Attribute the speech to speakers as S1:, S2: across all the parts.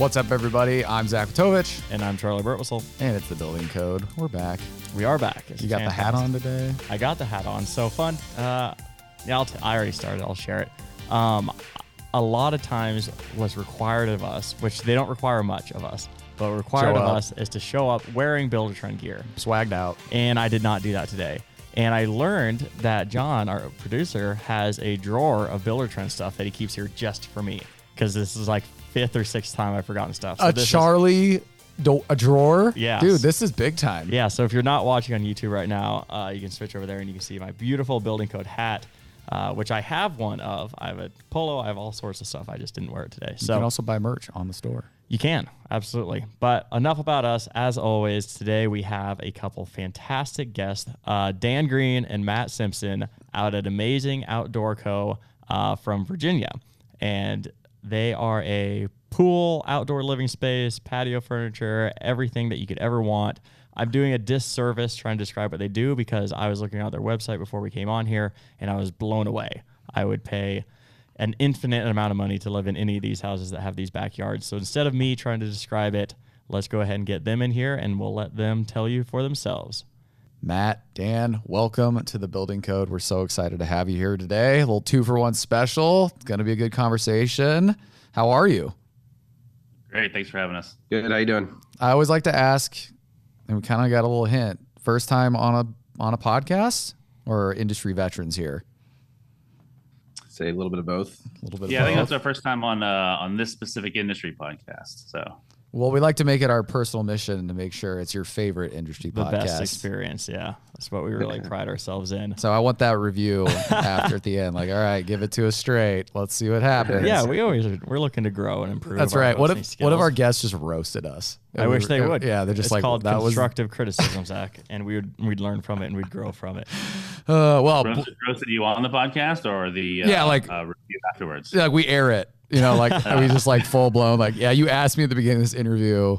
S1: What's up, everybody? I'm Zach Patovich,
S2: And I'm Charley Burtwhistle.
S1: and it's the Building Code. We're back.
S2: We are back. It's
S1: You got the hat on today.
S2: I got the hat on. So fun. Uh, yeah, I'll t- I already started. I'll share it. Um, a lot of times, what's required of us, which they don't require much of us, but required of us is to show up wearing Buildertrend gear.
S1: Swagged out.
S2: And I did not do that today. And I learned that John, our producer, has a drawer of Buildertrend stuff that he keeps here just for me because this is like fifth or sixth time I've forgotten stuff. So
S1: A
S2: this is-
S1: Charley, do- a drawer.
S2: Yeah,
S1: dude, this is big time.
S2: Yeah, so if you're not watching on YouTube right now, uh, you can switch over there and you can see my beautiful building code hat, uh, which I have one of. I have a polo. I have all sorts of stuff. I just didn't wear it today.
S1: You
S2: So you
S1: can also buy merch on the store.
S2: you can, absolutely. But enough about us. As always, today we have a couple fantastic guests uh, Dan Green and Matt Simpson out at Amazing Outdoor Co. Uh, from Virginia. And they are a pool, outdoor living space, patio furniture, everything that you could ever want. I'm doing a disservice trying to describe what they do because I was looking at their website before we came on here and I was blown away. I would pay an infinite amount of money to live in any of these houses that have these backyards. So instead of me trying to describe it, let's go ahead and get them in here and we'll let them tell you for themselves.
S1: Matt, Dan, welcome to the Building Code. We're so excited to have you here today. A little two for one special. It's going to be a good conversation. How are you?
S3: Great. Thanks for having us.
S4: Good. How you doing?
S1: I always like to ask, and we kind of got a little hint. First time on a on a podcast or industry veterans here?
S4: Say a little bit of both.
S1: A little bit.
S3: Yeah, I think that's our first time on uh, on this specific industry podcast. So
S1: Well, we like to make it our personal mission to make sure it's your favorite industry
S2: The best
S1: podcast.
S2: experience. Yeah. That's what we really pride ourselves in.
S1: So I want that review after at the end. Like, all right, give it to us straight. Let's see what happens.
S2: Yeah, we always we're looking to grow and improve.
S1: that's
S2: our
S1: right. What if
S2: hosting
S1: what if our guests just roasted us?
S2: I wish they would.
S1: Yeah, they're just
S2: it's
S1: like
S2: called
S1: that was.
S2: Constructive criticism, Zach, and we would we'd learn from it and we'd grow from it.
S1: Uh, well,
S3: roasted, roasted you on the podcast or the uh,
S1: Yeah, like-
S3: uh, review afterwards.
S1: like we air it. You know, like we just like full blown. Like, yeah, you asked me at the beginning of this interview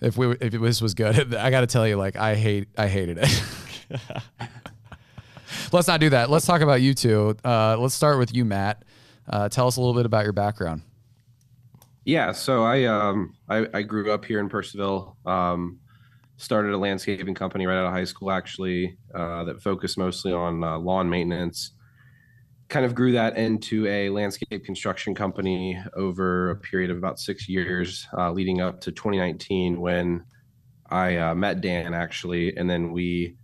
S1: if we if this was good. I got to tell you, like, I hate I hated it. Let's not do that. Let's talk about you two. Uh, let's start with you, Matt. Uh, tell us a little bit about your background.
S4: Yeah. So I um I, I grew up here in Purcellville. Um, started a landscaping company right out of high school, actually, uh, that focused mostly on uh, lawn maintenance. Kind of grew that into a landscape construction company over a period of about six years, uh, leading up to 2019 when I uh, met Dan actually, and then we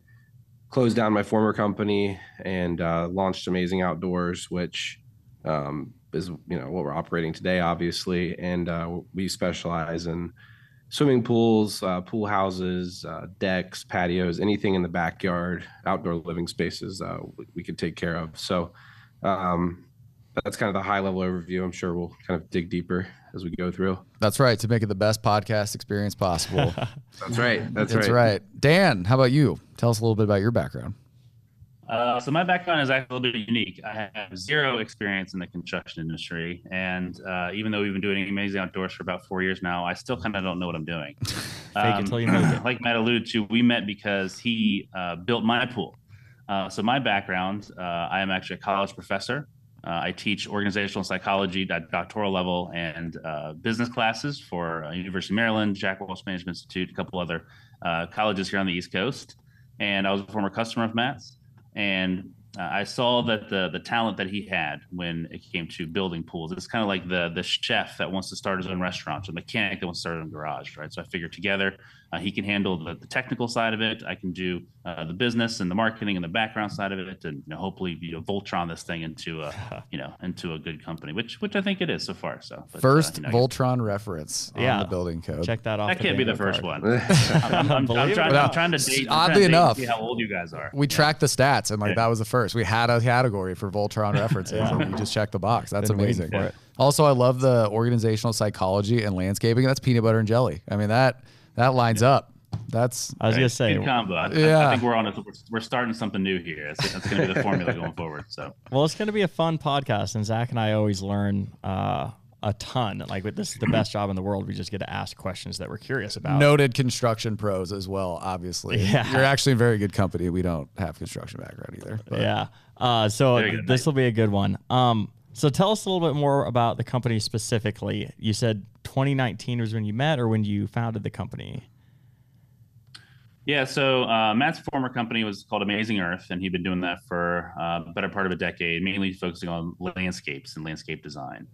S4: closed down my former company and uh, launched Amazing Outdoors, which um, is you know what we're operating today, obviously, and uh, we specialize in swimming pools, uh, pool houses, uh, decks, patios, anything in the backyard, outdoor living spaces uh, we, we could take care of. So um, that's kind of the high level overview. I'm sure we'll kind of dig deeper as we go through.
S1: That's right. To make it the best podcast experience possible.
S4: That's right. That's, right.
S1: That's
S4: right.
S1: right. Dan, how about you? Tell us a little bit about your background.
S3: Uh, so my background is actually a little bit unique. I have zero experience in the construction industry, and uh, even though we've been doing amazing outdoors for about four years now, I still kind of don't know what I'm doing.
S2: Fake it till you make.
S3: Like Matt alluded to, we met because he uh, built my pool. Uh, so my background, uh, I am actually a college professor. Uh, I teach organizational psychology at doctoral level and uh, business classes for uh, University of Maryland, Jack Welch Management Institute, a couple other uh, colleges here on the East Coast. And I was a former customer of Matt's, and uh, I saw that the the talent that he had when it came to building pools. It's kind of like the the chef that wants to start his own restaurant, or the mechanic that wants to start his own garage, right? So I figured together uh, he can handle the, the technical side of it. I can do uh, the business and the marketing and the background side of it, and you know, hopefully you know Voltron this thing into a you know into a good company, which which I think it is so far. So but, uh,
S1: First
S3: you know,
S1: Voltron reference on
S2: Yeah.
S1: the building code.
S2: Check that off.
S3: that can't be the first
S2: card.
S3: one. I'm, I'm, I'm, trying, I'm trying to date. I'm
S1: Oddly
S3: trying to date and
S1: enough,
S3: see how old you guys are.
S1: We tracked the stats and like
S3: Yeah.
S1: that was the first. We had a category for Voltron references
S2: Yeah.
S1: and we just checked the box. That's
S2: Been
S1: amazing.
S2: for it.
S1: Also, I love the organizational psychology and landscaping. That's peanut butter and jelly. I mean that that lines up. That's
S2: I was gonna say,
S3: Good combo. I, I-
S1: Yeah.
S3: I think we're on it. We're, we're starting something new here. That's, that's going to be the formula going forward. So
S2: well, it's gonna be a fun podcast, and Zach and I always learn uh, a ton. Like with this is the best job in the world. We just get to ask questions that we're curious about.
S1: noted construction pros as well. Obviously,
S2: Yeah.
S1: you're actually in very good company. We don't have construction background either. but-
S2: Yeah. Uh, so this will be a good one. Um, so tell us a little bit more about the company specifically. You said 2019 was when you met, or when you founded the company?
S3: Yeah, so uh, Matt's former company was called Amazing Earth, and he'd been doing that for uh, a better part of a decade, mainly focusing on landscapes and landscape design.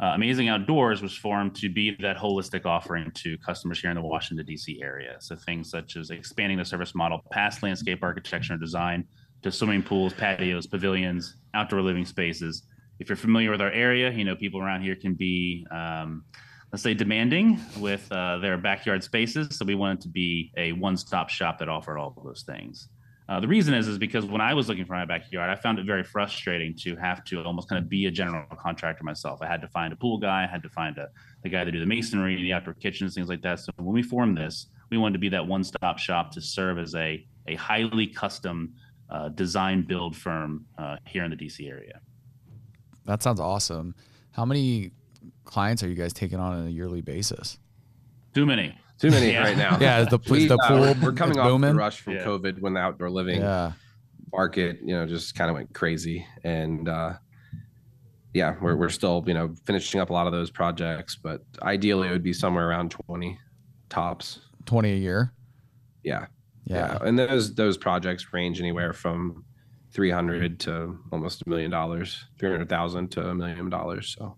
S3: Uh, Amazing Outdoors was formed to be that holistic offering to customers here in the Washington, D.C. area. So things such as expanding the service model past landscape architecture and design to swimming pools, patios, pavilions, outdoor living spaces. If you're familiar with our area, you know people around here can be um, let's say demanding with uh, their backyard spaces. So we wanted to be a one-stop shop that offered all of those things. Uh, the reason is is because when I was looking for my backyard, I found it very frustrating to have to almost kind of be a general contractor myself. I had to find a pool guy, I had to find a the guy to do the masonry, the outdoor kitchens, things like that. So when we formed this, we wanted to be that one-stop shop to serve as a a highly custom uh, design build firm uh, here in the DC area.
S1: That sounds awesome. How many clients are you guys taking on on a yearly basis?
S3: Too many.
S4: Too many
S3: Yeah.
S4: right now.
S1: Yeah, the,
S4: We,
S1: the
S4: uh,
S1: pool
S4: we're- we're coming off
S1: booming?
S4: the rush from
S3: Yeah.
S4: COVID when the outdoor living
S1: Yeah.
S4: market, you know, just kind of went crazy. And uh, yeah, we're, we're still, you know, finishing up a lot of those projects, but ideally it would be somewhere around 20 tops.
S1: 20 a year.
S4: Yeah.
S1: Yeah.
S4: And those, those projects range anywhere from 300 to almost a million dollars, 300,000 to a million dollars. So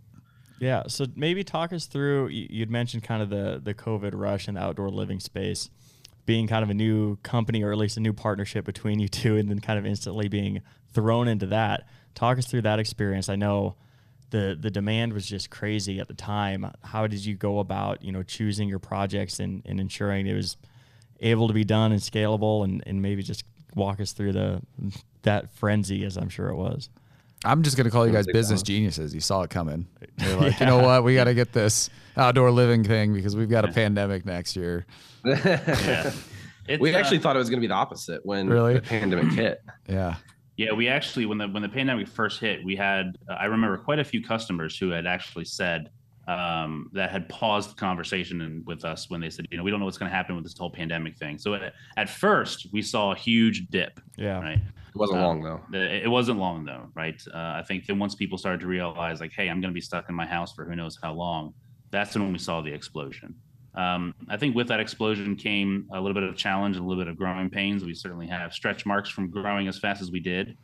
S2: Yeah. So maybe talk us through. you- You'd mentioned kind of the the COVID rush and the outdoor living space, being kind of a new company or at least a new partnership between you two, and then kind of instantly being thrown into that. Talk us through that experience. I know the the demand was just crazy at the time. How did you go about you know choosing your projects and, and ensuring it was able to be done and scalable, and, and maybe just walk us through the that frenzy as I'm sure it was.
S1: I'm just gonna call you guys business
S4: that.
S1: geniuses. You saw it coming. You're like, you know what? We got to get this outdoor living thing because we've got a pandemic next year.
S3: Yeah. It's,
S4: we
S3: uh,
S4: actually thought it was going to be the opposite when
S1: Really?
S4: the pandemic hit.
S1: Yeah.
S3: Yeah, we actually when the when the pandemic first hit, we had uh, I remember quite a few customers who had actually said um, that had paused the conversation and, with us when they said, you know, we don't know what's going to happen with this whole pandemic thing. So at, at first, we saw a huge dip,
S2: Yeah.
S3: right?
S4: It wasn't
S3: Um,
S4: long though.
S3: The, it wasn't long though, right? Uh, I think then once people started to realize, like, hey, I'm going to be stuck in my house for who knows how long, that's when we saw the explosion. Um, I think with that explosion came a little bit of challenge, and a little bit of growing pains. We certainly have stretch marks from growing as fast as we did.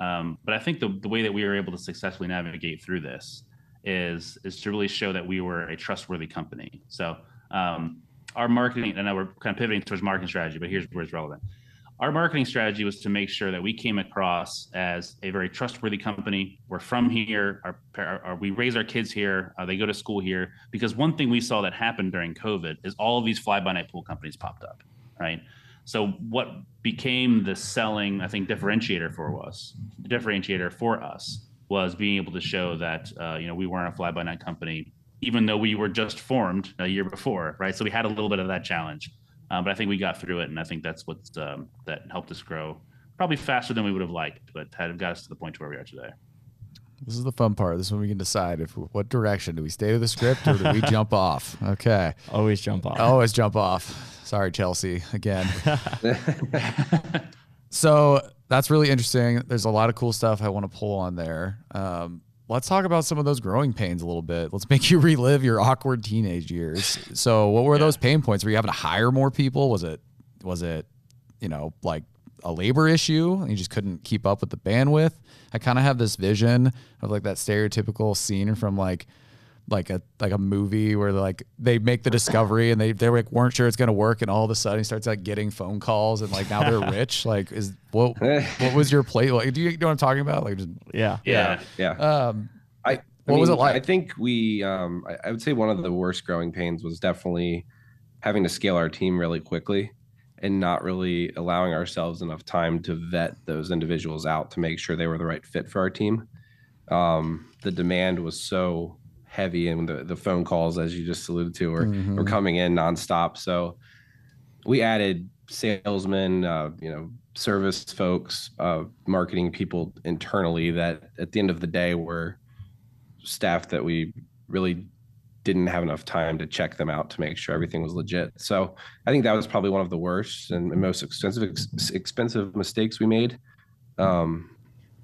S3: Um, but I think the, the way that we were able to successfully navigate through this is is to really show that we were a trustworthy company. So um, our marketing, and now we're kind of pivoting towards marketing strategy, but here's where it's relevant our marketing strategy was to make sure that we came across as a very trustworthy company. We're from here. Our, our, our- we raise our kids here. Uh, they go to school here. Because one thing we saw that happened during COVID is all of these fly-by-night pool companies popped up, right? So what became the selling, I think, differentiator for us, differentiator for us was being able to show that uh, you know we weren't a fly-by-night company, even though we were just formed a year before, right? So we had a little bit of that challenge. Uh, but I think we got through it, and I think that's what um, that helped us grow, probably faster than we would have liked, but had got us to the point to where we are today.
S1: This is the fun part. This is when we can decide if what direction do we stay to the script or do we jump off? Okay.
S2: Always jump off.
S1: Always jump off. Sorry, Chelsea, again. so that's really interesting. There's a lot of cool stuff I want to pull on there. Um, let's talk about some of those growing pains a little bit. Let's make you relive your awkward teenage years. So, what were those pain points? Were you having to hire more people? Was it, was it, you know, like a labor issue and you just couldn't keep up with the bandwidth? I kind of have this vision of like that stereotypical scene from like like a like a movie where like they make the discovery and they they like weren't sure it's gonna work and all of a sudden he starts like getting phone calls and like now they're rich. Like is what what was your play like? Do you know what I'm talking about? Like just
S2: Yeah.
S3: Yeah,
S4: Yeah.
S1: um
S4: I, I
S1: What was it like?
S4: I think we, um, I, I would say one of the worst growing pains was definitely having to scale our team really quickly and not really allowing ourselves enough time to vet those individuals out to make sure they were the right fit for our team. Um, the demand was so heavy, and the, the phone calls, as you just alluded to, were,
S1: Mhm.
S4: were coming in nonstop. So we added salesmen, uh, you know, service folks, uh, marketing people internally that at the end of the day were staff that we really didn't have enough time to check them out to make sure everything was legit. So I think that was probably one of the worst and most expensive ex- expensive mistakes we made. Um,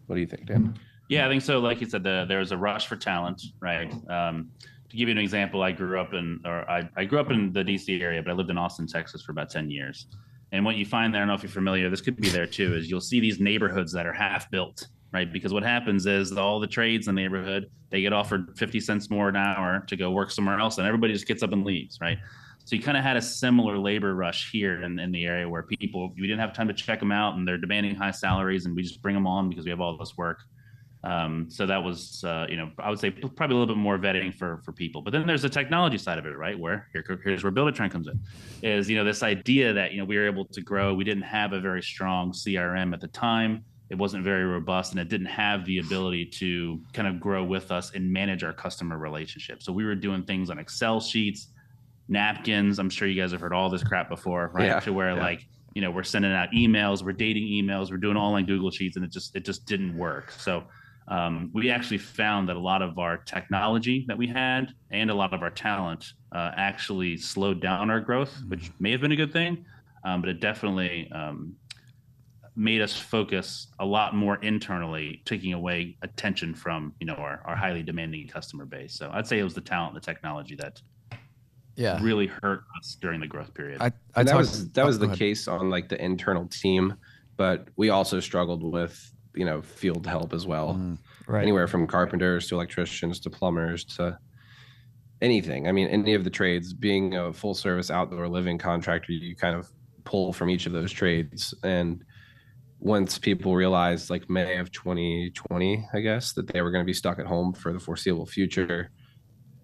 S4: what do you think, Dan?
S3: Yeah, I think so. Like you said, the, there was a rush for talent, right? Um, to give you an example, I grew up in, or I, I grew up in the DC area, but I lived in Austin, Texas for about 10 years. And what you find there, I don't know if you're familiar, this could be there too, is you'll see these neighborhoods that are half built, right? Because what happens is all the trades in the neighborhood, they get offered 50 cents more an hour to go work somewhere else, and everybody just gets up and leaves, right? So you kind of had a similar labor rush here in, in the area where people, we didn't have time to check them out and they're demanding high salaries and we just bring them on because we have all this work. Um, so that was, uh, you know, I would say probably a little bit more vetting for for people. But then there's the technology side of it, right? Where here, here's where Buildertrend comes in, is you know this idea that you know we were able to grow. We didn't have a very strong CRM at the time. It wasn't very robust, and it didn't have the ability to kind of grow with us and manage our customer relationship. So we were doing things on Excel sheets, napkins. I'm sure you guys have heard all this crap before, right?
S4: Yeah,
S3: to where
S4: yeah.
S3: like you know we're sending out emails, we're dating emails, we're doing all on Google Sheets, and it just it just didn't work. So um, we actually found that a lot of our technology that we had and a lot of our talent uh, actually slowed down our growth, which may have been a good thing, um, but it definitely um, made us focus a lot more internally, taking away attention from you know our, our highly demanding customer base. So I'd say it was the talent, the technology that
S1: Yeah.
S3: really hurt us during the growth period.
S1: I, I
S4: And that
S1: talked-
S4: was that
S1: oh,
S4: was
S1: go
S4: the
S1: ahead.
S4: case on like the internal team, but we also struggled with you know field help as well.
S1: Mm.
S2: Right.
S4: Anywhere from carpenters to electricians to plumbers to anything. I mean, any of the trades. Being a full service outdoor living contractor, you kind of pull from each of those trades. And once people realized, like May of 2020, I guess, that they were going to be stuck at home for the foreseeable future,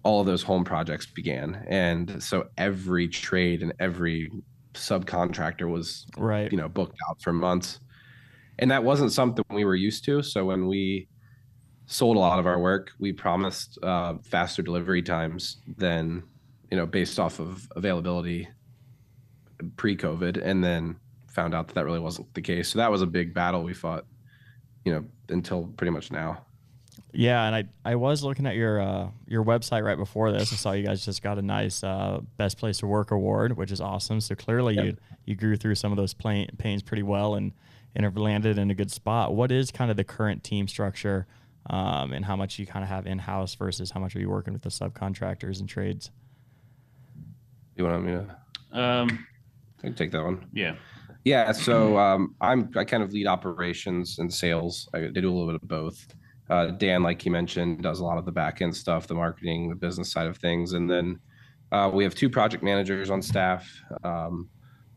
S4: all of those home projects began. And so every trade and every subcontractor was
S2: Right.
S4: you know booked out for months and that wasn't something we were used to so when we sold a lot of our work we promised uh, faster delivery times than you know based off of availability pre-covid and then found out that that really wasn't the case so that was a big battle we fought you know until pretty much now
S2: Yeah, and I I was looking at your uh, your website right before this. I saw you guys just got a nice uh, best place to work award, which is awesome. So clearly
S4: Yep.
S2: you you grew through some of those plain, pains pretty well and and have landed in a good spot. What is kind of the current team structure, um, and how much you kind of have in house versus how much are you working with the subcontractors and trades?
S4: you want me to
S3: um,
S4: I can take that one
S3: yeah.
S4: Yeah, so um, I'm I kind of lead operations and sales. I they do a little bit of both. Uh, Dan, like you mentioned, does a lot of the back end stuff, the marketing, the business side of things, and then uh, we have two project managers on staff, um,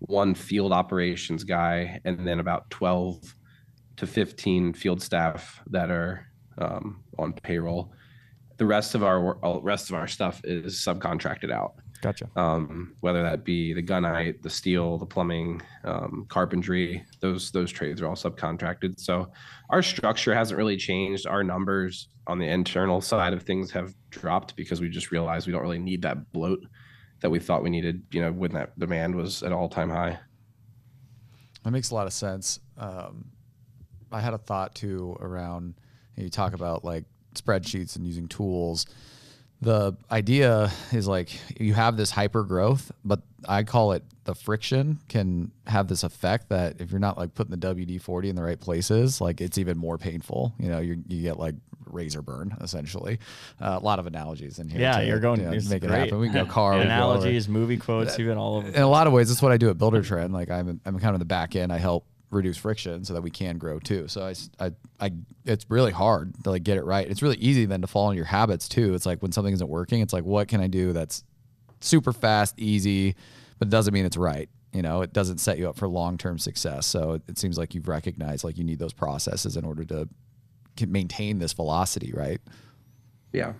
S4: one field operations guy, and then about twelve to fifteen field staff that are um, on payroll. The rest of our rest of our stuff is subcontracted out
S2: Gotcha.
S4: um, whether that be the gunite, the steel, the plumbing, um, carpentry. Those those trades are all subcontracted. So our structure hasn't really changed. Our numbers on the internal side of things have dropped because we just realized we don't really need that bloat that we thought we needed. You know, when that demand was at all time high.
S1: That makes a lot of sense. Um, I had a thought too around you talk about like spreadsheets and using tools. The idea is like you have this hyper growth, but I call it the friction can have this effect that if you're not like putting the WD 40 in the right places, like it's even more painful. You know, you, you get like razor burn essentially. Uh, a lot of analogies in here.
S2: Yeah,
S1: to,
S2: you're going.
S1: you know,
S2: it's
S1: make it happen. We can go car go
S2: analogies, movie quotes, even all of
S1: in a lot of ways, that's what I do at Buildertrend. Like I'm, I'm kind of the back end. I help reduce friction so that we can grow too. So I, s- I, I- it's really hard to like get it right. It's really easy then to fall into your habits too. It's like when something isn't working, it's like, what can I do that's super fast, easy, but it doesn't mean it's right. You know, it doesn't set you up for long-term success. So it, it seems like you've recognized like you need those processes in order to can maintain this velocity, right?
S4: Yeah.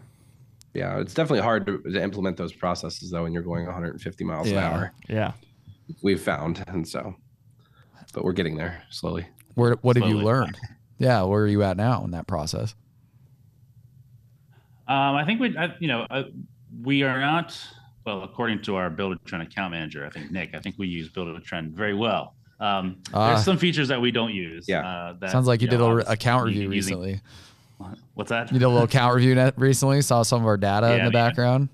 S4: Yeah, it's definitely hard to, to implement those processes though when you're going 150 miles
S1: Yeah.
S4: an hour.
S2: yeah.
S4: We've found, and so, but we're getting there slowly.
S1: Where, what have you learned? Yeah, where are you at now in that process?
S3: Um, I think we, I, you know, uh, we are not. Well, according to our Buildertrend account manager, I think Nick, I think we use Buildertrend very well. Um,
S1: Ah.
S3: there's some features that we don't use.
S4: Yeah.
S3: Uh, that,
S1: Sounds like you did
S3: know,
S1: a re- account
S3: using-
S1: review
S3: using-
S1: recently.
S3: What's that?
S1: You did a little account review net recently. Saw some of our data in
S3: Yeah,
S1: the
S3: yeah.
S1: background.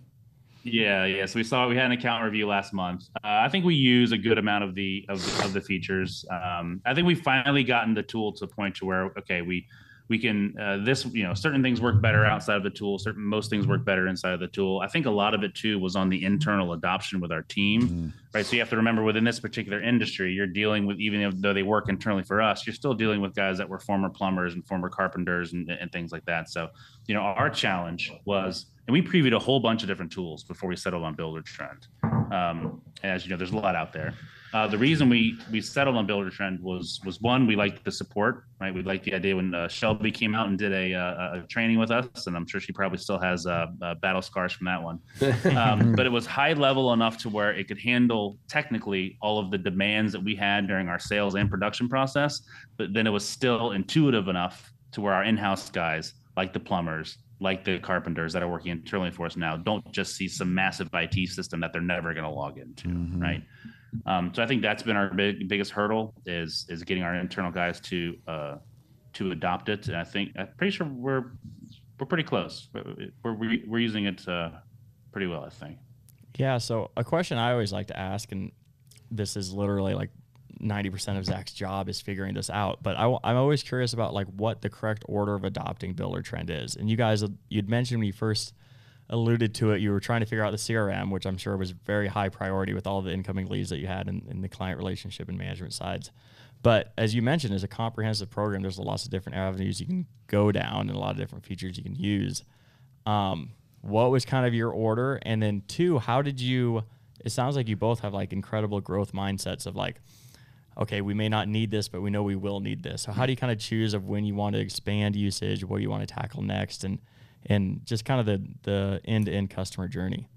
S3: Yeah, yeah. So we saw we had an account review last month. Uh, I think we use a good amount of the of the, of the features. Um, I think we've finally gotten the tool to point to where okay, we we can uh, this you know certain things work better outside of the tool certain most things work better inside of the tool. I think a lot of it too was on the internal adoption with our team
S1: Mm.
S3: right? So you have to remember within this particular industry you're dealing with even though they work internally for us you're still dealing with guys that were former plumbers and former carpenters and, and things like that. So you know our challenge was and we previewed a whole bunch of different tools before we settled on Buildertrend. Um, as you know there's a lot out there uh, the reason we we settled on Buildertrend was was one we liked the support, right? We liked the idea when uh, Shelby came out and did a, uh, a training with us, and I'm sure she probably still has uh, battle scars from that one. Um, but it was high level enough to where it could handle technically all of the demands that we had during our sales and production process. But then it was still intuitive enough to where our in-house guys, like the plumbers, like the carpenters that are working internally for us now, don't just see some massive IT system that they're never going to log into,
S1: Mhm.
S3: right? Um, so I think that's been our big, biggest hurdle is is getting our internal guys to uh, to adopt it. And I think I'm pretty sure we're we're pretty close. We're we're, we're using it uh, pretty well, I think.
S2: Yeah. So a question I always like to ask, and this is literally like 90% of Zach's job is figuring this out. But I, am always curious about like what the correct order of adopting Buildertrend is. And you guys, you'd mentioned when you first alluded to it, you were trying to figure out the CRM, which I'm sure was very high priority with all the incoming leads that you had in, in the client relationship and management sides. But as you mentioned, as a comprehensive program, there's lots of different avenues you can go down and a lot of different features you can use. Um, what was kind of your order? And then two, how did you? It sounds like you both have like incredible growth mindsets of like, okay, we may not need this, but we know we will need this. So how do you kind of choose of when you want to expand usage, what you want to tackle next, and and just kind of the the end to end customer journey?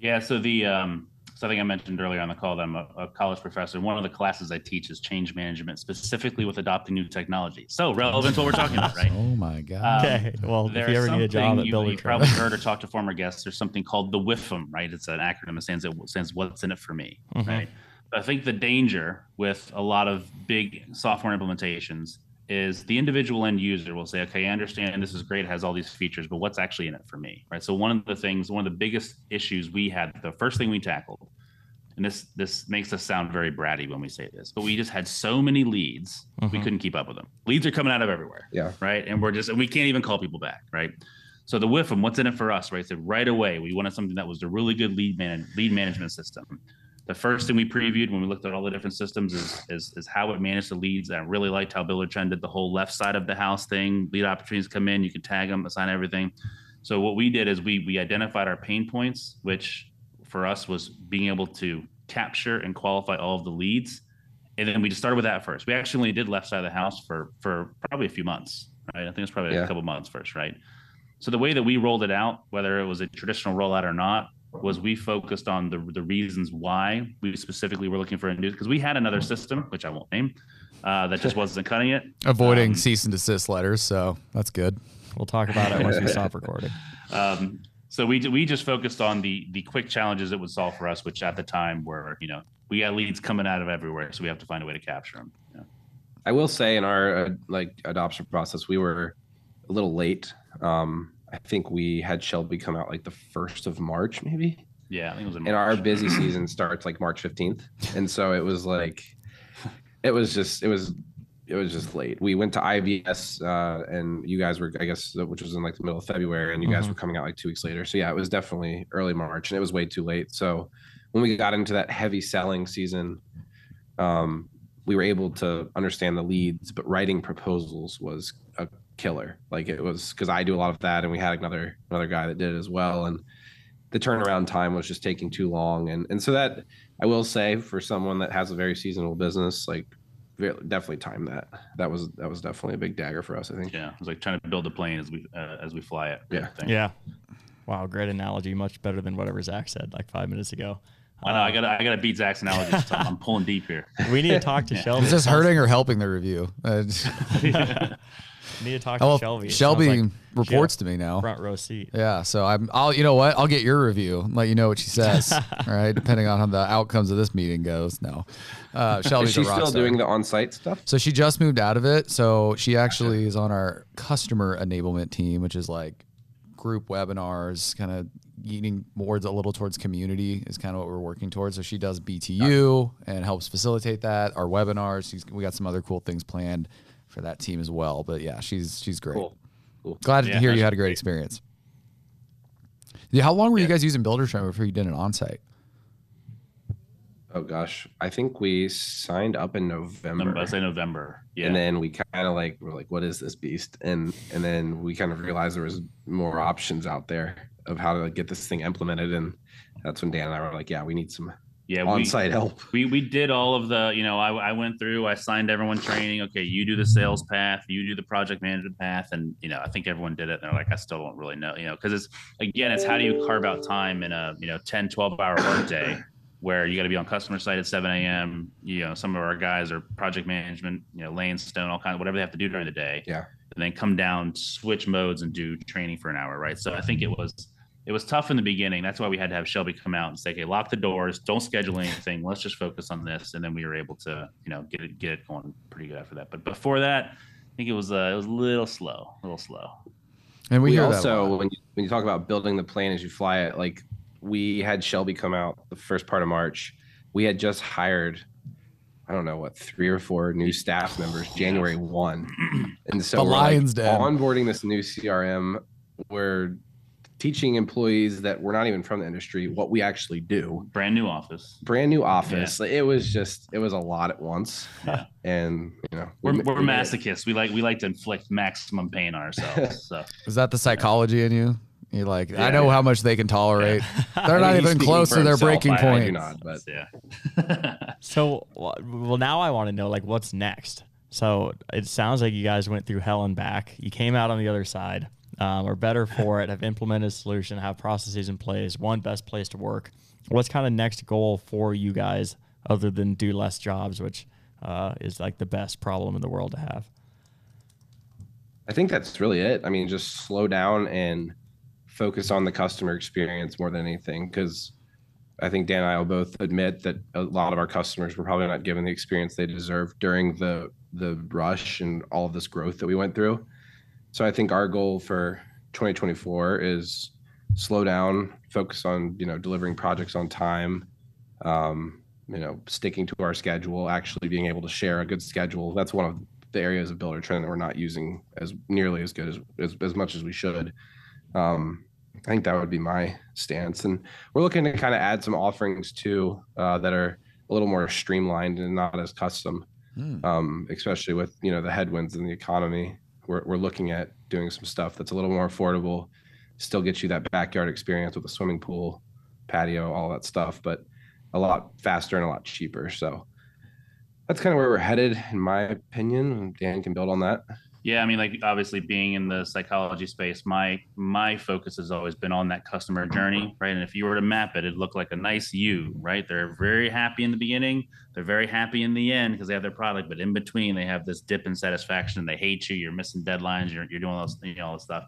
S3: Yeah. So the um, so I think I mentioned earlier on the call that I'm a, a college professor. One of the classes I teach is change management, specifically with adopting new technology. So relevant to what we're talking about, right?
S1: Oh my god.
S3: Um,
S2: Okay, well, if you ever need a job
S3: something
S2: at
S3: you,
S2: Builder
S3: you've probably heard or talked to former guests. There's something called the WIFM, right? It's an acronym. It stands, it stands what's in it for me,
S2: Mhm.
S3: right? I think the danger with a lot of big software implementations is the individual end user will say, okay, I understand this is great, it has all these features, but what's actually in it for me, right? So one of the things, one of the biggest issues we had, the first thing we tackled, and this this makes us sound very bratty when we say this, but we just had so many leads, we
S2: Mhm.
S3: couldn't keep up with them. Leads are coming out of everywhere
S4: Yeah.
S3: right? And we're just, and we can't even call people back, right? So the WIFM, what's in it for us, right? So right away, we wanted something that was a really good lead man, lead management system. The first thing we previewed when we looked at all the different systems is is, is how it managed the leads. I really liked how Buildertrend did the whole left side of the house thing. Lead opportunities come in, you can tag them, assign everything. So what we did is we we identified our pain points, which for us was being able to capture and qualify all of the leads and then we just started with that first. We actually only did left side of the house for for probably a few months, right? I think it's probably
S4: Yeah.
S3: a couple months first, right? So the way that we rolled it out, whether it was a traditional rollout or not, was we focused on the the reasons why we specifically were looking for a new because we had another system, which I won't name, uh, that just wasn't cutting it.
S1: Avoiding
S3: Um,
S1: cease and desist letters, so that's good.
S2: We'll talk about it once we stop recording.
S3: Um, so we we just focused on the the quick challenges it would solve for us, which at the time were you know we got leads coming out of everywhere, so we have to find a way to capture them. Yeah.
S4: I will say in our uh, like adoption process, we were a little late. Um, I think we had Shelby come out like the first of March, maybe.
S3: Yeah, I think it was in
S4: And our busy season starts like March 15th. And so it was like, it was just, it was, it was just late. We went to IVS uh, and you guys were, I guess, which was in like the middle of February and you guys
S2: Mhm.
S4: were coming out like two weeks later. So yeah, it was definitely early March and it was way too late. So when we got into that heavy selling season, um, we were able to understand the leads, but writing proposals was a killer. Like it was because I do a lot of that, and we had another another guy that did it as well, and the turnaround time was just taking too long. And and so that I will say for someone that has a very seasonal business, like definitely time that. That was that was definitely a big dagger for us. I think.
S3: Yeah, it was like trying to build a plane as we uh, as we fly it.
S4: Yeah.
S3: thing.
S2: Yeah. Wow, great analogy. Much better than whatever Zach said like five minutes ago.
S3: I know. I gotta I gotta beat Zach's analogy. this. I'm pulling deep here.
S2: We need to talk to
S3: Yeah.
S2: Shelby.
S1: Is this hurting or helping the review? Uh,
S2: We need to talk to
S1: well,
S2: Shelby. It
S1: Shelby
S2: like
S1: reports to me now.
S2: front row seat.
S1: Yeah, so I'm. I'll. You know what? I'll get your review. and Let you know what she says. all right, depending on how the outcomes of this meeting goes. No, uh, Shelby's
S4: Is she still
S1: star.
S4: doing the on-site stuff?
S1: So she just moved out of it. So she actually is on our customer enablement team, which is like group webinars, kind of eating more a little towards community is kind of what we're working towards. So she does BTU and helps facilitate that. Our webinars, we got some other cool things planned for that team as well. But yeah, she's she's great.
S4: Cool. Cool.
S1: Glad to hear you had a great
S3: great.
S1: experience. Yeah, how long were you guys using Buildertrend before you did an onsite?
S4: Oh gosh, I think we signed up in November.
S3: November, I say November. Yeah.
S4: And then we kind of like were like, what is this beast? And and then we kind of realized there was more options out there of how to like, get this thing implemented. And that's when Dan and I were like, yeah, we need some
S3: yeah, we,
S4: on-site help.
S3: we we did all of the you know I, I went through i signed everyone training okay you do the sales path you do the project management path and you know i think everyone did it and they're like i still don't really know you know because it's again it's how do you carve out time in a you know 10 12 hour workday where you got to be on customer site at 7 a.m you know some of our guys are project management you know laying stone all kinds of whatever they have to do during the day
S4: Yeah.
S3: and then come down switch modes and do training for an hour right so i think it was it was tough in the beginning. That's why we had to have Shelby come out and say, "Okay, lock the doors. Don't schedule anything. Let's just focus on this." And then we were able to, you know, get it get it going pretty good after that. But before that, I think it was uh, it was a little slow, a little slow.
S1: And we,
S4: We,
S1: hear
S4: also, when you, when you talk about building the plane as you fly it, like we had Shelby come out the first part of March. We had just hired, I don't know what, three or four new staff members January one, and so
S1: The
S4: we're like,
S1: lion's den.
S4: onboarding this new CRM. We're teaching employees that we're not even from the industry what we actually do.
S3: Brand new office.
S4: Brand new office. Like, It was just, it was a lot at once,
S3: Yeah.
S4: and you know,
S3: We're,
S4: we-
S3: we're
S4: we
S3: masochists. We like we like to inflict maximum pain on ourselves. So
S1: Is that the psychology in you? You're like, I
S4: Yeah.
S1: know how much they can tolerate. They're
S4: I
S1: not
S4: mean,
S1: even close to their
S4: himself.
S1: breaking
S4: I- I
S1: point.
S4: do not, but
S3: yeah.
S2: So, well, now I want to know like what's next. So it sounds like you guys went through hell and back. You came out on the other side, um, are better for it, have implemented a solution, have processes in place, one best place to work. What's kind of next goal for you guys other than do less jobs, which uh, is like the best problem in the world to have?
S4: I think that's really it. I mean, just slow down and focus on the customer experience more than anything. Because I think Dan and I will both admit that a lot of our customers were probably not given the experience they deserved during the the rush and all this growth that we went through. So I think our goal for 2024 is slow down, focus on you know delivering projects on time, um, you know sticking to our schedule, actually being able to share a good schedule. That's one of the areas of Buildertrend that we're not using as nearly as good as as, as much as we should. Um, I think that would be my stance, and we're looking to kind of add some offerings too uh, that are a little more streamlined and not as custom,
S1: Hmm.
S4: um, especially with you know the headwinds in the economy. We're we're looking at doing some stuff that's a little more affordable, still get you that backyard experience with a swimming pool, patio, all that stuff, but a lot faster and a lot cheaper. So that's kind of where we're headed, in my opinion. Dan can build on that.
S3: Yeah, I mean, like obviously being in the psychology space, my my focus has always been on that customer journey, right? And if you were to map it, it'd look like a nice U, right? They're very happy in the beginning, they're very happy in the end because they have their product, but in between they have this dip in satisfaction. They hate you, you're missing deadlines, you're you're doing all this, you know, all this stuff.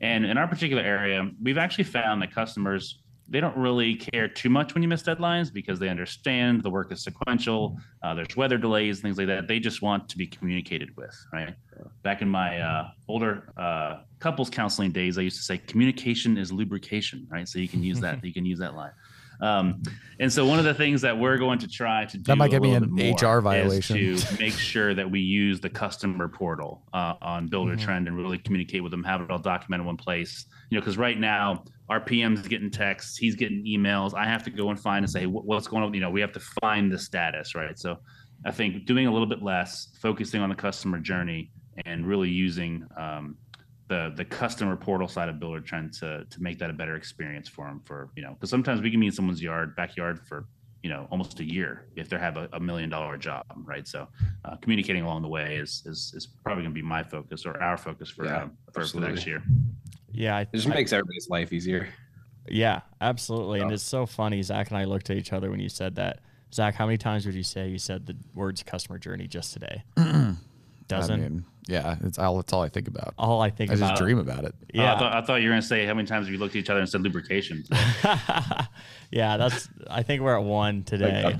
S3: And in our particular area, we've actually found that customers they don't really care too much when you miss deadlines because they understand the work is sequential. Uh, there's weather delays, things like that. They just want to be communicated with, right? Back in my uh, older uh, couples counseling days, I used to say communication is lubrication, right? So you can use that. you can use that line. Um, and so one of the things that we're going to try to do
S1: That might
S3: a
S1: get me an HR violation.
S3: is to make sure that we use the customer portal uh, on Builder
S1: Mm-hmm.
S3: Trend and really communicate with them, have it all documented in one place. You know, because right now our PM's getting texts, he's getting emails. I have to go and find and say "What- what's going on. You know, we have to find the status, right? So I think doing a little bit less, focusing on the customer journey, and really using um, the the customer portal side of Buildertrend to to make that a better experience for them. For you know, because sometimes we can be in someone's yard, backyard for you know almost a year if they have a, a million dollar job, right? So uh, communicating along the way is is, is probably going to be my focus or our focus for
S4: Yeah,
S3: um, for, for next year.
S2: Yeah, I,
S4: It just
S2: I-
S4: makes everybody's life easier.
S2: yeah, absolutely. And it's so funny. Zach and I looked at each other when you said that. Zach, how many times would you say you said the words customer journey just today?
S1: I
S2: Doesn't.
S1: mean, yeah, it's all, it's all I think about.
S2: all I think about
S1: I
S2: about.
S1: just dream about it.
S2: Yeah.
S3: I, thought, I thought you were going to say how many times have you looked at each other and said lubrication.
S2: yeah, that's. I think we're at one today,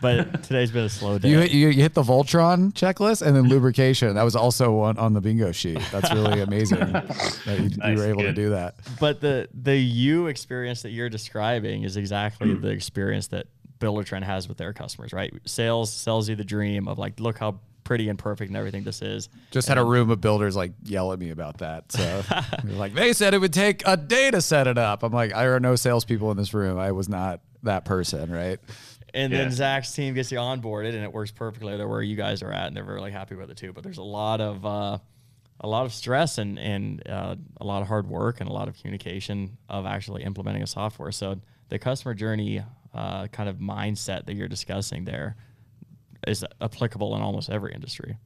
S2: but today's been a slow day.
S1: You hit, you, you hit the Voltron checklist and then lubrication. That was also one on the bingo sheet. That's really amazing that you, you were able to do that.
S2: but the the you experience that you're describing is exactly
S1: Hmm.
S2: the experience that Buildertrend has with their customers, right? Sales sells you the dream of like, look how pretty and perfect and everything this is.
S1: Just had a room of builders like yell at me about that. So like they said it would take a day to set it up. I'm like, there are no salespeople in this room. I was not that person, right?
S2: And
S3: Yeah.
S2: then Zach's team gets you onboarded, and it works perfectly. They're where you guys are at, and they're really happy with it too. But there's a lot of uh, a lot of stress and and uh, a lot of hard work and a lot of communication of actually implementing a software. So the customer journey uh, kind of mindset that you're discussing there is applicable in almost every industry.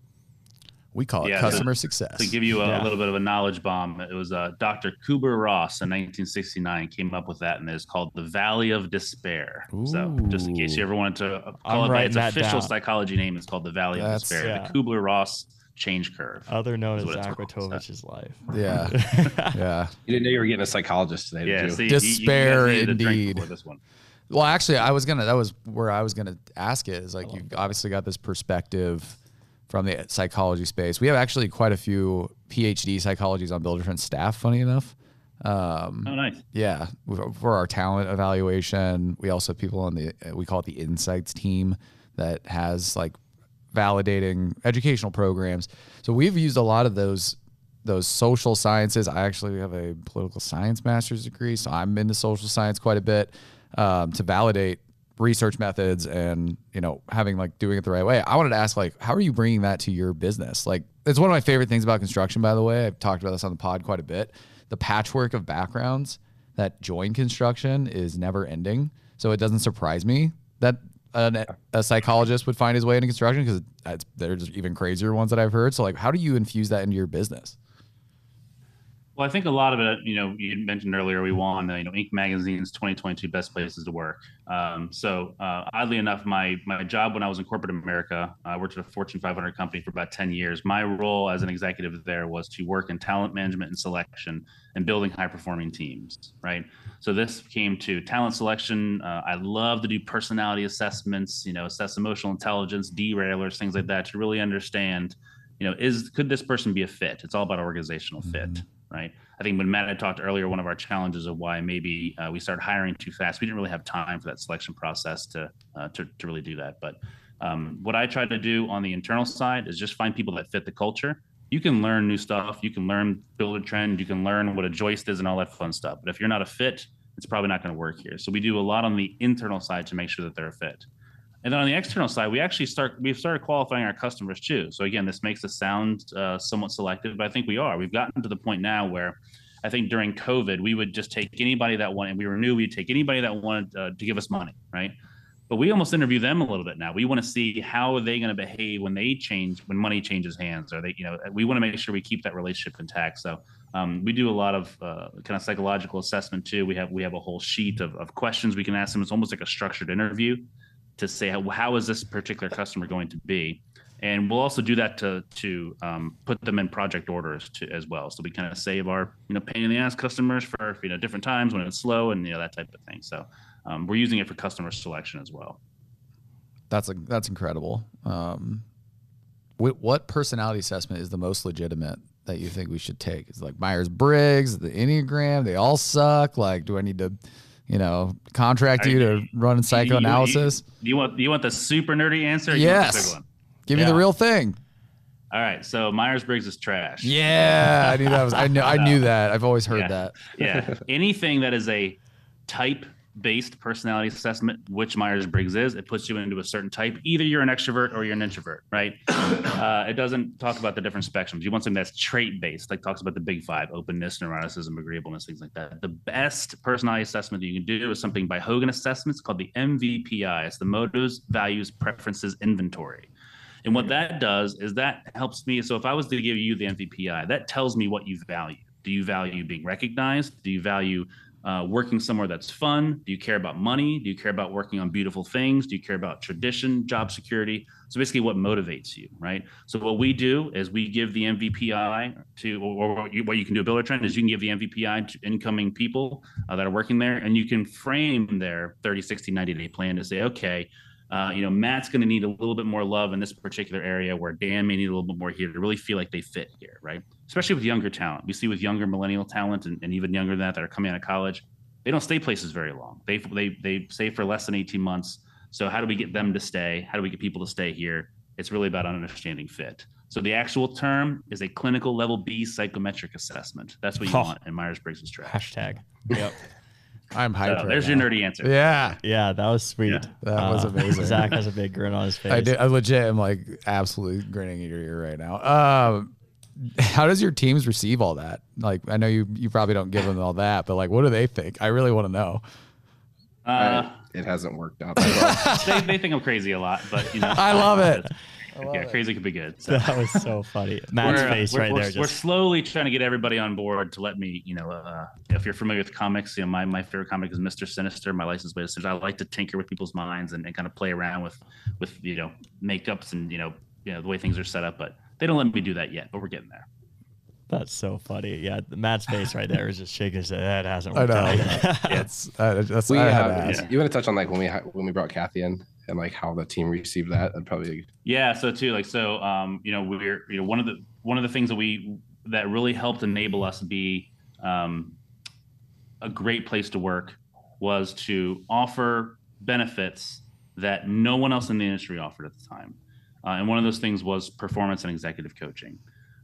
S1: We call it
S3: Yeah,
S1: customer
S3: to-
S1: success.
S3: To give you a,
S2: Yeah.
S3: little bit of a knowledge bomb, it was uh, Dr. Kubler Ross in 1969 came up with that, and it's called the Valley of Despair. So, just in case you ever wanted to uh,
S2: I'm
S3: call it by its official
S2: down.
S3: psychology name, it's called the Valley
S1: That's-
S3: of Despair.
S2: yeah.
S3: The Kubler Ross change curve.
S2: Other known as
S3: what it's
S2: Zach
S3: called,
S2: life.
S1: yeah. yeah.
S4: You didn't know you were getting a psychologist today,
S3: yeah,
S4: did you?
S3: see, you- you
S1: Despair
S3: needed a drink
S1: indeed.
S3: This one.
S1: Well, actually, I was gonna. That was where I was gonna ask it. Is like you've obviously got this perspective from the psychology space. We have actually quite a few PhD psychologists on Buildertrend staff. Funny enough, um,
S3: Oh, nice.
S1: yeah, for our talent evaluation, we also have people on the we call it the insights team that has like validating educational programs. So we've used a lot of those those social sciences. I actually have a political science master's degree, so I'm into social science quite a bit um, to validate research methods and you know having like doing it the right way. I wanted to ask like how are you bringing that to your business? Like it's one of my favorite things about construction by the way. I've talked about this on the pod quite a bit. The patchwork of backgrounds that join construction is never ending. So it doesn't surprise me that an, a psychologist would find his way into construction because there's even crazier ones that I've heard. So like how do you infuse that into your business?
S3: Well, I think a lot of it, you know, you mentioned earlier we won, uh, you know, Inc. Magazine's 2022 Best Places to Work. Um, so, uh, oddly enough, my my job when I was in corporate America, I worked at a Fortune 500 company for about 10 years. My role as an executive there was to work in talent management and selection and building high performing teams. Right. So this came to talent selection. Uh, I love to do personality assessments, you know, assess emotional intelligence, derailers, things like that, to really understand, you know, is could this person be a fit? It's all about organizational fit right? I think when Matt had talked earlier, one of our challenges of why maybe uh, we started hiring too fast, we didn't really have time for that selection process to uh, to, to really do that. But um, what I try to do on the internal side is just find people that fit the culture. You can learn new stuff, you can learn Buildertrend, you can learn what a joist is and all that fun stuff. But if you're not a fit, it's probably not going to work here. So we do a lot on the internal side to make sure that they're a fit. And then on the external side, we actually start we've started qualifying our customers too. So again, this makes us sound uh, somewhat selective, but I think we are. We've gotten to the point now where I think during COVID, we would just take anybody that wanted. We were new. We'd take anybody that wanted uh, to give us money, right? But we almost interview them a little bit now. We want to see how are they going to behave when they change, when money changes hands. Are they, you know, we want to make sure we keep that relationship intact. So um, we do a lot of uh, kind of psychological assessment too. We have we have a whole sheet of, of questions we can ask them. It's almost like a structured interview to say how, how is this particular customer going to be and we'll also do that to to um, put them in project orders to as well so we kind of save our you know pain in the ass customers for you know different times when it's slow and you know that type of thing so um, we're using it for customer selection as well
S1: That's a, that's incredible. Um, what, what personality assessment is the most legitimate that you think we should take? Is like Myers Briggs, the Enneagram? They all suck. Like, do I need to, you know, contract you to run psychoanalysis?
S3: you, you, you want you want the super nerdy answer or you want
S1: Yes. Give me the real thing.
S3: all right so myers-briggs is trash
S1: Yeah, I knew that was. I knew. I knew that. I've always heard
S3: Yeah.
S1: that.
S3: yeah anything that is a type based personality assessment which myers-briggs is it puts you into a certain type either you're an extrovert or you're an introvert right uh, it doesn't talk about the different spectrums you want something that's trait based like talks about the big five openness neuroticism agreeableness things like that the best personality assessment that you can do is something by hogan assessments called the mvpi it's the motives values preferences inventory and what that does is that helps me. So if I was to give you the MVPI, that tells me what you value. Do you value being recognized? Do you value uh, working somewhere that's fun? Do you care about money? Do you care about working on beautiful things? Do you care about tradition, job security? So basically, what motivates you, right? So what we do is we give the MVPI to, or, what, you, what you can do at Buildertrend is you can give the MVPI to incoming people uh, that are working there, and you can frame their 30, 60, 90 day plan to say, okay, uh, you know, Matt's going to need a little bit more love in this particular area, where Dan may need a little bit more here to really feel like they fit here, right? Especially with younger talent. We see with younger millennial talent and, and even younger than that that are coming out of college, they don't stay places very long. They they they stay for less than eighteen months. So how do we get them to stay? How do we get people to stay here? It's really about understanding fit. So the actual term is a clinical level B psychometric assessment. That's what you
S2: Oh.
S3: want in Myers Briggs' trash.
S2: Hashtag. Yep.
S1: I'm hyped.
S3: So
S1: right
S3: there's
S1: now.
S3: your nerdy answer.
S1: Yeah.
S2: Yeah, that was sweet.
S3: Yeah,
S1: that was
S2: Uh,
S1: amazing.
S2: Zach has a big grin on his face.
S1: I did. I legit am like absolutely grinning at your ear right now. Um, how does your teams receive all that? Like, I know you you probably don't give them all that, but like, what do they think? I really want to know.
S3: Uh,
S4: I- it hasn't worked out. well.
S3: they, they think I'm crazy a lot, but you know,
S1: I love it.
S3: Yeah, crazy could be good. So.
S2: That was so funny. Matt's
S3: we're, uh,
S2: face
S3: we're,
S2: right
S3: we're,
S2: there.
S3: we're
S2: Just
S3: slowly trying to get everybody on board to let me, you know, uh, if you're familiar with comics, you know, my, my favorite comic is Mr. Sinister, my license plate is Sinister. I like to tinker with people's minds and, and kind of play around with, with, you know, makeups and, you know, you know, the way things are set up, but they don't let me do that yet, but we're getting there.
S2: That's so funny. Yeah, Matt's face right there is just shaking his head. That hasn't
S1: I
S2: worked
S1: know.
S2: out.
S1: That's uh, that's
S4: we
S1: I had
S4: have,
S3: yeah.
S4: you want to touch on like when we when we brought Kathy in and like how the team received that? That'd probably
S3: Yeah. So too, like, so, um, you know, we're, you know, one of the, one of the things that we, that really helped enable us to be, um, a great place to work was to offer benefits that no one else in the industry offered at the time. Uh, and one of those things was performance and executive coaching.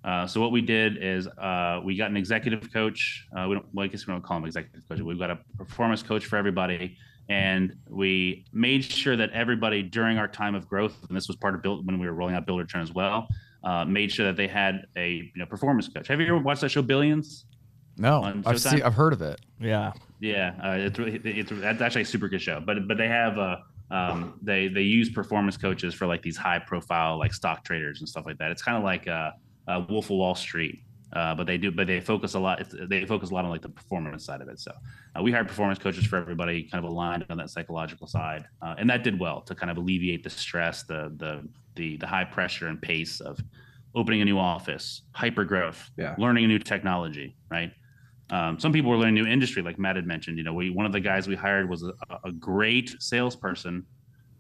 S3: Uh, so what we did is uh, we got an executive coach. Uh, we don't, well, I guess we don't call him executive coach. We've got a performance coach for everybody, and we made sure that everybody during our time of growth, and this was part of build when we were rolling out Buildertrend as well, uh, made sure that they had a you know performance coach. Have you ever watched that show Billions?
S1: No, I've seen, I've heard of it.
S2: yeah.
S3: Yeah, uh, it's really- it's that's actually a super good show. But but they have uh um they they use performance coaches for like these high profile like stock traders and stuff like that. It's kind of like uh, uh Wolf of Wall Street. Uh, but they do, but they focus a lot. They focus a lot on like the performance side of it. So uh, we hired performance coaches for everybody, kind of aligned on that psychological side, uh, and that did well to kind of alleviate the stress, the the the the high pressure and pace of opening a new office, hyper growth,
S4: Yeah.
S3: learning a new technology, right? Um, some people were learning new industry, like Matt had mentioned. You know, we one of the guys we hired was a, a great salesperson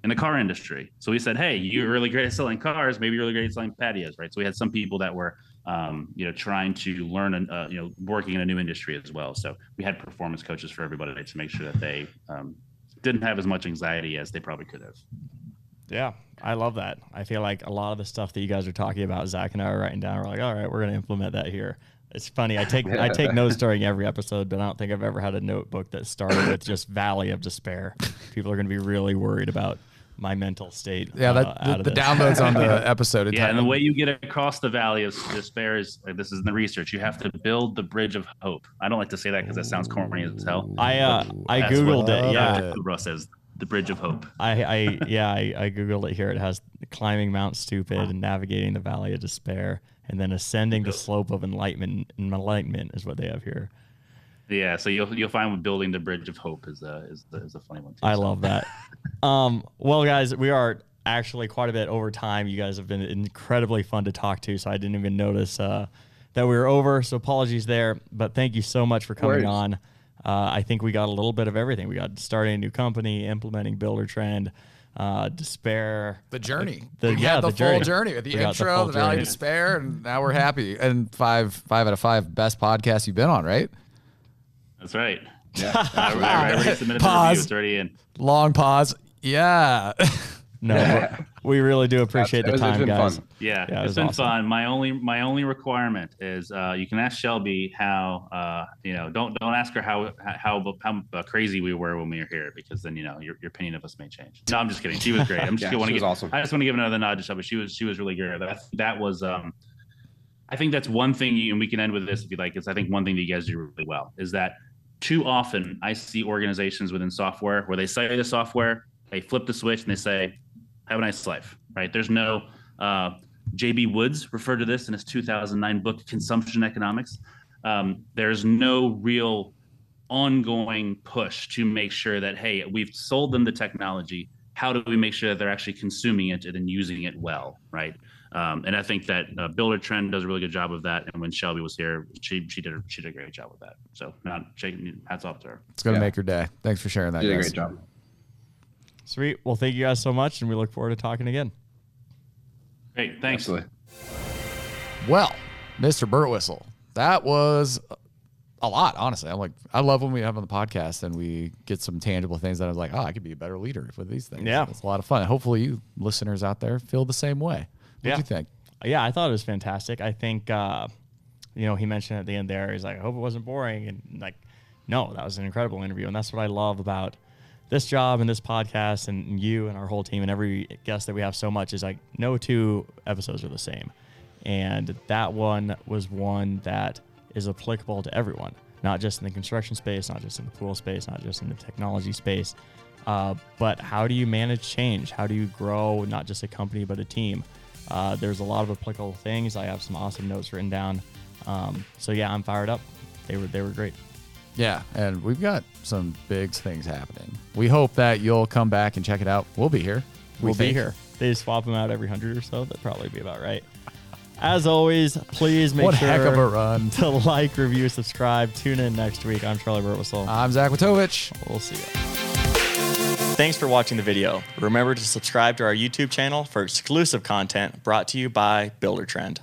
S3: in the car industry. So we said, "Hey, you're really great at selling cars. Maybe you're really great at selling patios, right?" So we had some people that were, um, you know, trying to learn, and uh, you know, working in a new industry as well. So we had performance coaches for everybody to make sure that they um, didn't have as much anxiety as they probably could have.
S2: Yeah, I love that. I feel like a lot of the stuff that you guys are talking about, Zach and I are writing down. We're like, all right, we're going to implement that here. It's funny. I take I take notes during every episode, but I don't think I've ever had a notebook that started with just Valley of Despair. People are going to be really worried about my mental state.
S1: Yeah,
S2: uh,
S1: that
S2: out
S1: the,
S2: of
S1: the
S2: this.
S1: downloads on the episode.
S3: Yeah, and the way you get across the valley of despair is like, this is in the research. You have to build the bridge of hope. I don't like to say that because that sounds corny as hell.
S2: I uh, I googled
S3: what-
S2: it. Yeah,
S1: it.
S3: Russ says the bridge of hope.
S2: I, I yeah I, I googled it here. It has climbing Mount Stupid and navigating the Valley of Despair, and then ascending the slope of enlightenment. Enlightenment is what they have here.
S3: Yeah, so you'll you'll find with building the bridge of hope is a is, is a funny one. Too,
S2: I
S3: so.
S2: love that. um, well, guys, we are actually quite a bit over time. You guys have been incredibly fun to talk to, so I didn't even notice uh, that we were over. So apologies there, but thank you so much for coming
S4: Worries.
S2: on. Uh, I think we got a little bit of everything. We got starting a new company, implementing Buildertrend, uh, despair,
S1: the journey.
S2: The-
S1: we
S2: yeah,
S1: had the,
S2: the
S1: full
S2: journey.
S1: journey the
S2: We got the
S1: intro, the, Valley of
S2: journey.
S1: Despair, and now we're happy. And five five out of five best podcasts you've been on, right?
S3: That's right.
S4: yeah.
S3: I, I already submitted the
S1: Pause.
S3: review. It's already in.
S1: Long pause. Yeah.
S2: No, we're- we really do appreciate
S4: It
S2: the time, guys.
S4: fun.
S3: Yeah,
S2: Yeah, it
S3: it's
S2: was
S3: been
S2: awesome.
S3: fun. My only my only requirement is uh, you can ask Shelby how uh, you know don't don't ask her how how how uh, crazy we were when we were here because then you know your, your opinion of us may change. No, I'm just kidding. She was great. I'm just
S4: Yeah,
S3: want to
S4: was
S3: give
S4: awesome.
S3: I just want to give another nod to Shelby. She was she was really good. That that was um I think that's one thing, you, and we can end with this if you like. Is I think one thing that you guys do really well is that too often I see organizations within software where they say the software, they flip the switch, and they say, "Have a nice life." Right? There's no. Uh, J.B. Woods referred to this in his 2009 book, Consumption Economics. Um, there's no real ongoing push to make sure that hey, we've sold them the technology. How do we make sure that they're actually consuming it and using it well, right? Um, and I think that uh, Buildertrend does a really good job of that. And when Shelby was here, she she did a, she did a great job with that. So, not shaking hats off to her.
S1: It's gonna
S4: Yeah.
S1: make your day. Thanks for sharing that.
S4: You did a great job.
S2: Sweet. Well, thank you guys so much, and we look forward to talking again.
S3: Great, thanks.
S4: Absolutely.
S1: Well, Mr. Burtwhistle, that was a lot, honestly. I'm like, I love when we have on the podcast and we get some tangible things that I'm like, oh, I could be a better leader with these things.
S2: Yeah.
S1: it's a lot of fun. Hopefully, you listeners out there feel the same way. What
S2: Yeah.
S1: you think?
S2: Yeah, I thought it was fantastic. I think, uh, you know, he mentioned at the end there, he's like, I hope it wasn't boring. And like, no, that was an incredible interview. And that's what I love about this job and this podcast and you and our whole team and every guest that we have so much is like, no two episodes are the same. And that one was one that is applicable to everyone, not just in the construction space, not just in the pool space, not just in the technology space. Uh, but how do you manage change? How do you grow not just a company but a team? Uh, there's a lot of applicable things. I have some awesome notes written down. Um, so yeah, I'm fired up. They were they were great.
S1: Yeah, and we've got some big things happening. We hope that you'll come back and check it out. We'll be here. We
S2: We'll be here. They swap them out every hundred or so. That'd probably be about right. As always, please make
S1: What
S2: sure
S1: heck of a run.
S2: to like, review, subscribe. Tune in next week. I'm Charley Burtwhistle.
S1: I'm Zach Witovich.
S2: We'll see you. Thanks for watching the video. Remember to subscribe to our YouTube channel for exclusive content brought to you by Buildertrend.